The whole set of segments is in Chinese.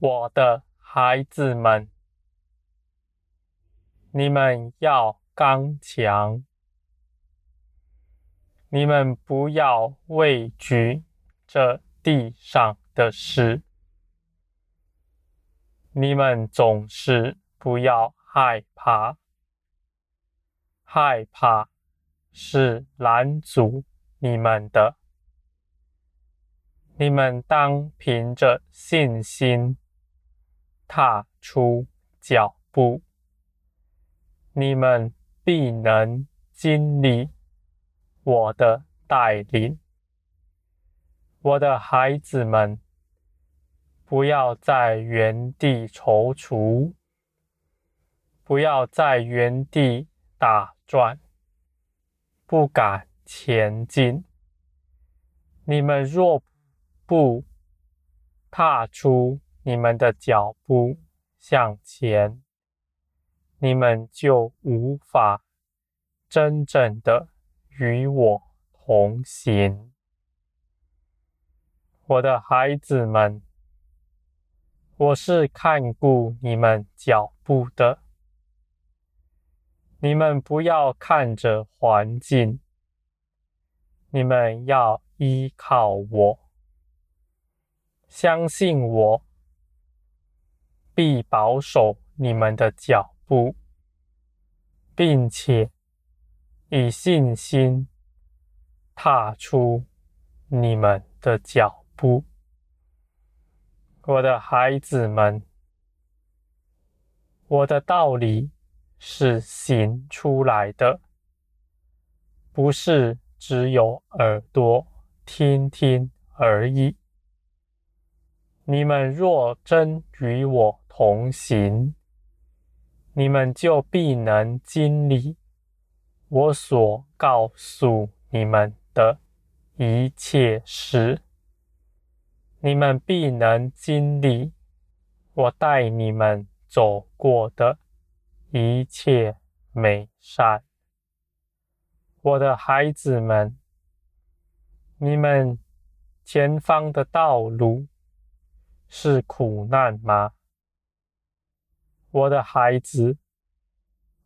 我的孩子们，你们要刚强，你们不要畏惧这地上的事，你们总是不要害怕，害怕是拦阻你们的。你们当凭着信心踏出脚步，你们必能经历我的带领。我的孩子们，不要在原地踌躇，不要在原地打转，不敢前进。你们若不踏出你们的脚步向前，你们就无法真正的与我同行。我的孩子们，我是看顾你们脚步的，你们不要看着环境，你们要依靠我。相信我，必保守你们的脚步，并且以信心踏出你们的脚步。我的孩子们，我的道理是行出来的，不是只有耳朵听听而已。你们若真与我同行，你们就必能经历我所告诉你们的一切事。你们必能经历我带你们走过的一切美善。我的孩子们，你们前方的道路，是苦难吗？我的孩子，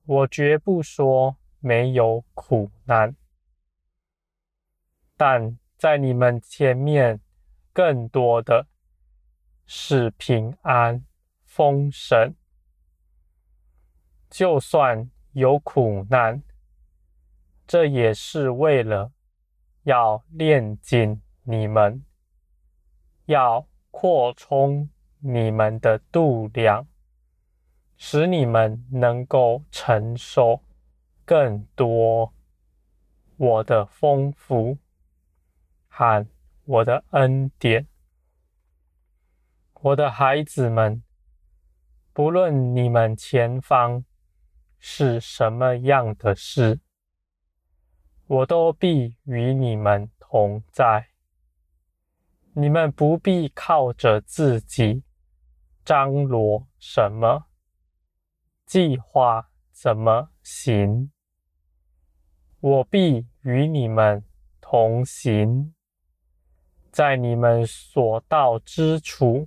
我绝不说没有苦难，但在你们前面更多的是平安丰盛。就算有苦难，这也是为了要炼净你们，要。扩充你们的度量，使你们能够承受更多我的丰富和我的恩典。我的孩子们，不论你们前方是什么样的事，我都必与你们同在。你们不必靠着自己张罗什么，计划怎么行，我必与你们同行，在你们所到之处，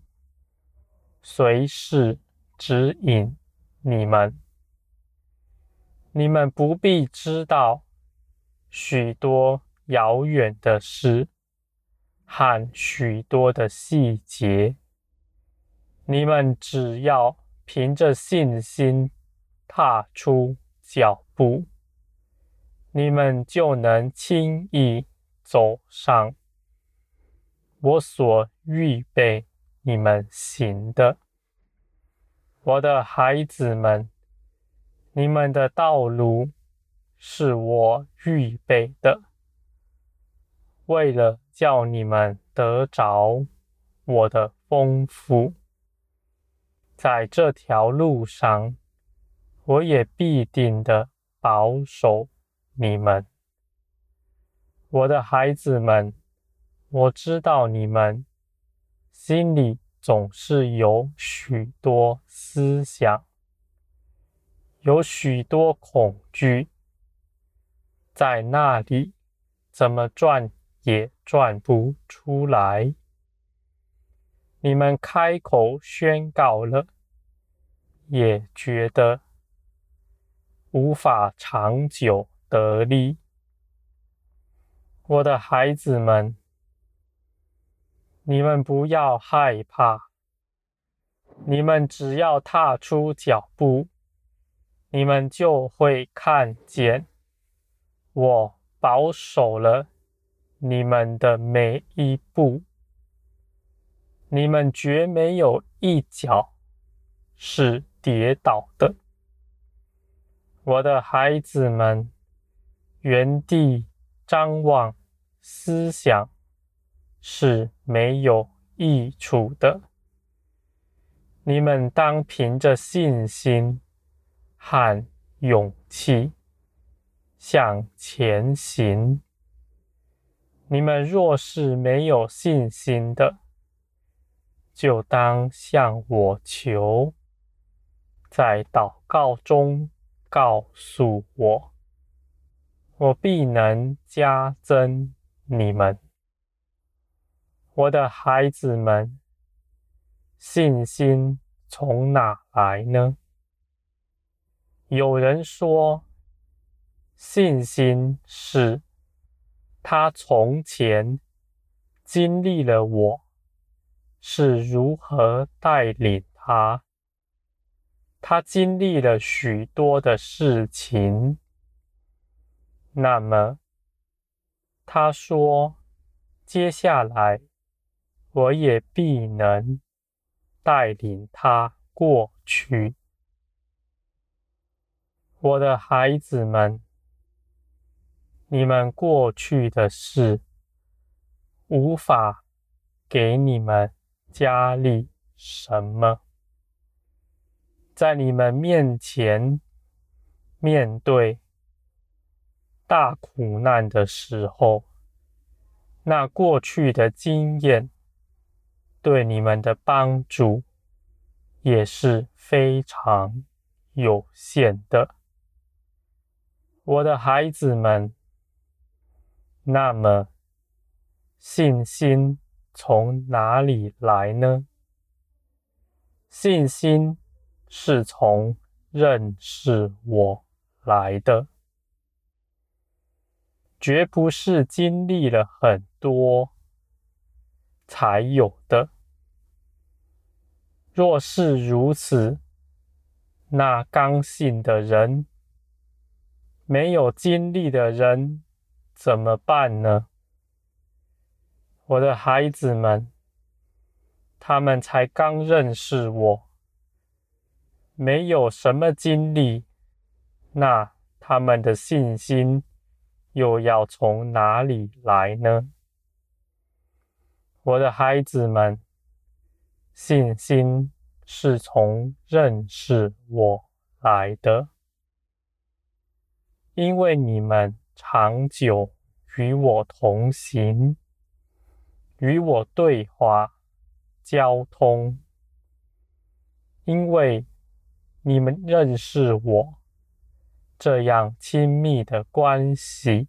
随时指引你们。你们不必知道许多遥远的事。和许多的细节，你们只要凭着信心踏出脚步，你们就能轻易走上我所预备你们行的。我的孩子们，你们的道路是我预备的，为了。叫你们得着我的丰富，在这条路上，我也必定的保守你们，我的孩子们。我知道你们心里总是有许多思想，有许多恐惧，在那里怎么转？也转不出来。你们开口宣告了，也觉得无法长久得利。我的孩子们，你们不要害怕，你们只要踏出脚步，你们就会看见我保守了你们的每一步。你们绝没有一脚是跌倒的，我的孩子们，原地张望，思想是没有益处的。你们当凭着信心和勇气向前行。你们若是没有信心的，就当向我求，在祷告中告诉我，我必能加增你们。我的孩子们，信心从哪来呢？有人说，信心是他从前经历了我。是如何带领他？他经历了许多的事情。那么，他说：“接下来，我也必能带领他过去。”我的孩子们，你们过去的事无法给你们。加力什么？在你们面前面对大苦难的时候，那过去的经验对你们的帮助也是非常有限的，我的孩子们。那么信心。从哪里来呢？信心是从认识我来的，绝不是经历了很多才有的。若是如此，那刚信的人，没有经历的人怎么办呢？我的孩子们，他们才刚认识我，没有什么经历，那他们的信心又要从哪里来呢？我的孩子们，信心是从认识我来的，因为你们长久与我同行。与我对话、交通，因为你们认识我，这样亲密的关系，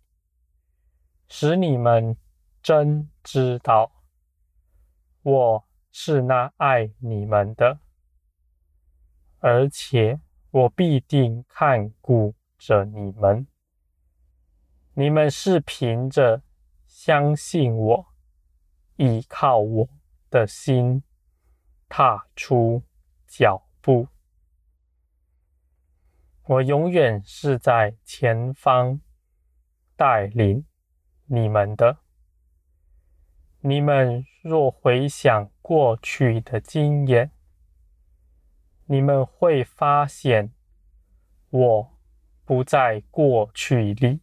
使你们真知道我是那爱你们的，而且我必定看顾着你们。你们是凭着相信我。依靠我的心，踏出脚步。我永远是在前方带领你们的。你们若回想过去的经验，你们会发现我不在过去里。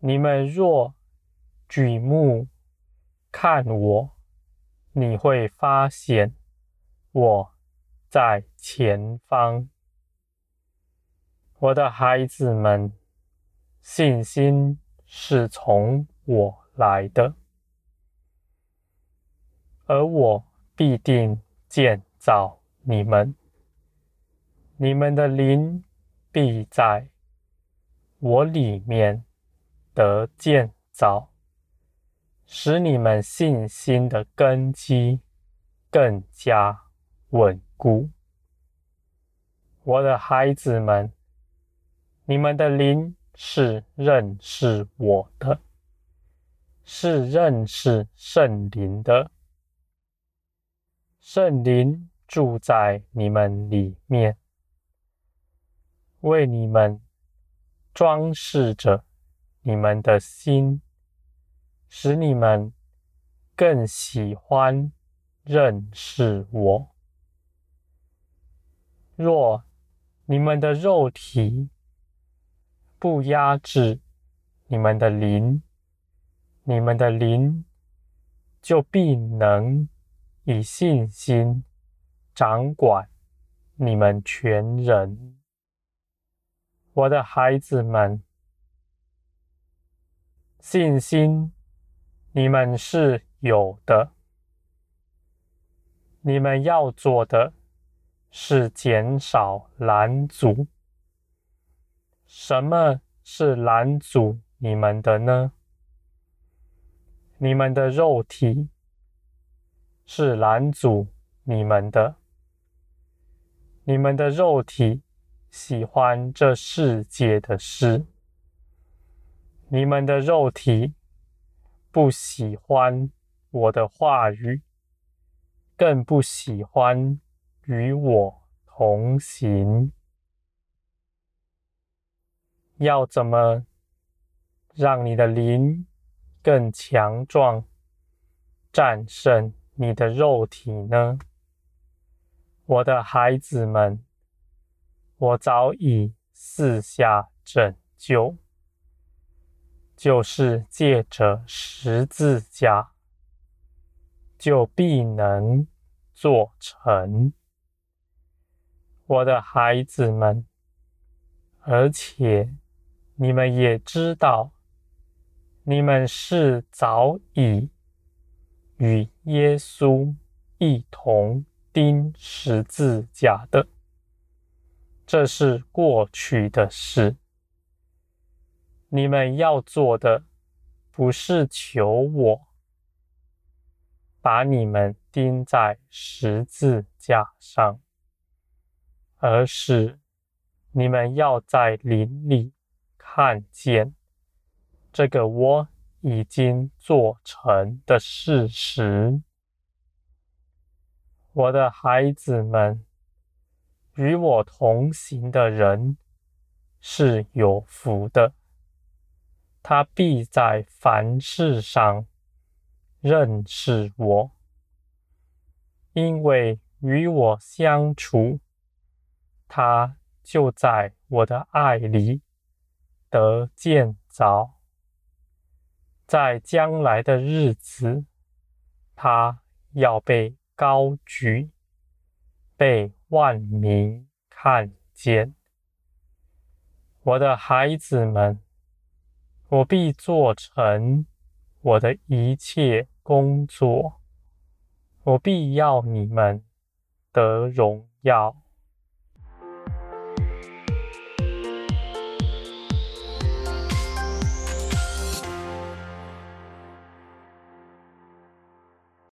你们若举目，看我，你会发现我在前方。我的孩子们，信心是从我来的，而我必定建造你们。你们的灵必在我里面得建造。使你们信心的根基更加稳固。我的孩子们，你们的灵是认识我的，是认识圣灵的。圣灵住在你们里面，为你们装饰着你们的心，使你们更喜欢认识我。若你们的肉体不压制你们的灵，你们的灵就必能以信心掌管你们全人。我的孩子们，信心你们是有的，你们要做的。是减少拦阻。什么是拦阻你们的呢？你们的肉体是拦阻你们的。你们的肉体喜欢这世界的事。你们的肉体不喜欢我的话语，更不喜欢。与我同行，要怎么让你的灵更强壮，战胜你的肉体呢？我的孩子们，我早已四下拯救，就是借着十字架，就必能做成。我的孩子们，而且你们也知道，你们是早已与耶稣一同钉十字架的，这是过去的事。你们要做的，不是求我把你们钉在十字架上。而是你们要在林里看见这个我已经做成的事实。我的孩子们，与我同行的人是有福的，他必在凡事上认识我，因为与我相处。他就在我的爱里得见着，在将来的日子，他要被高举，被万民看见。我的孩子们，我必做成我的一切工作，我必要你们得荣耀。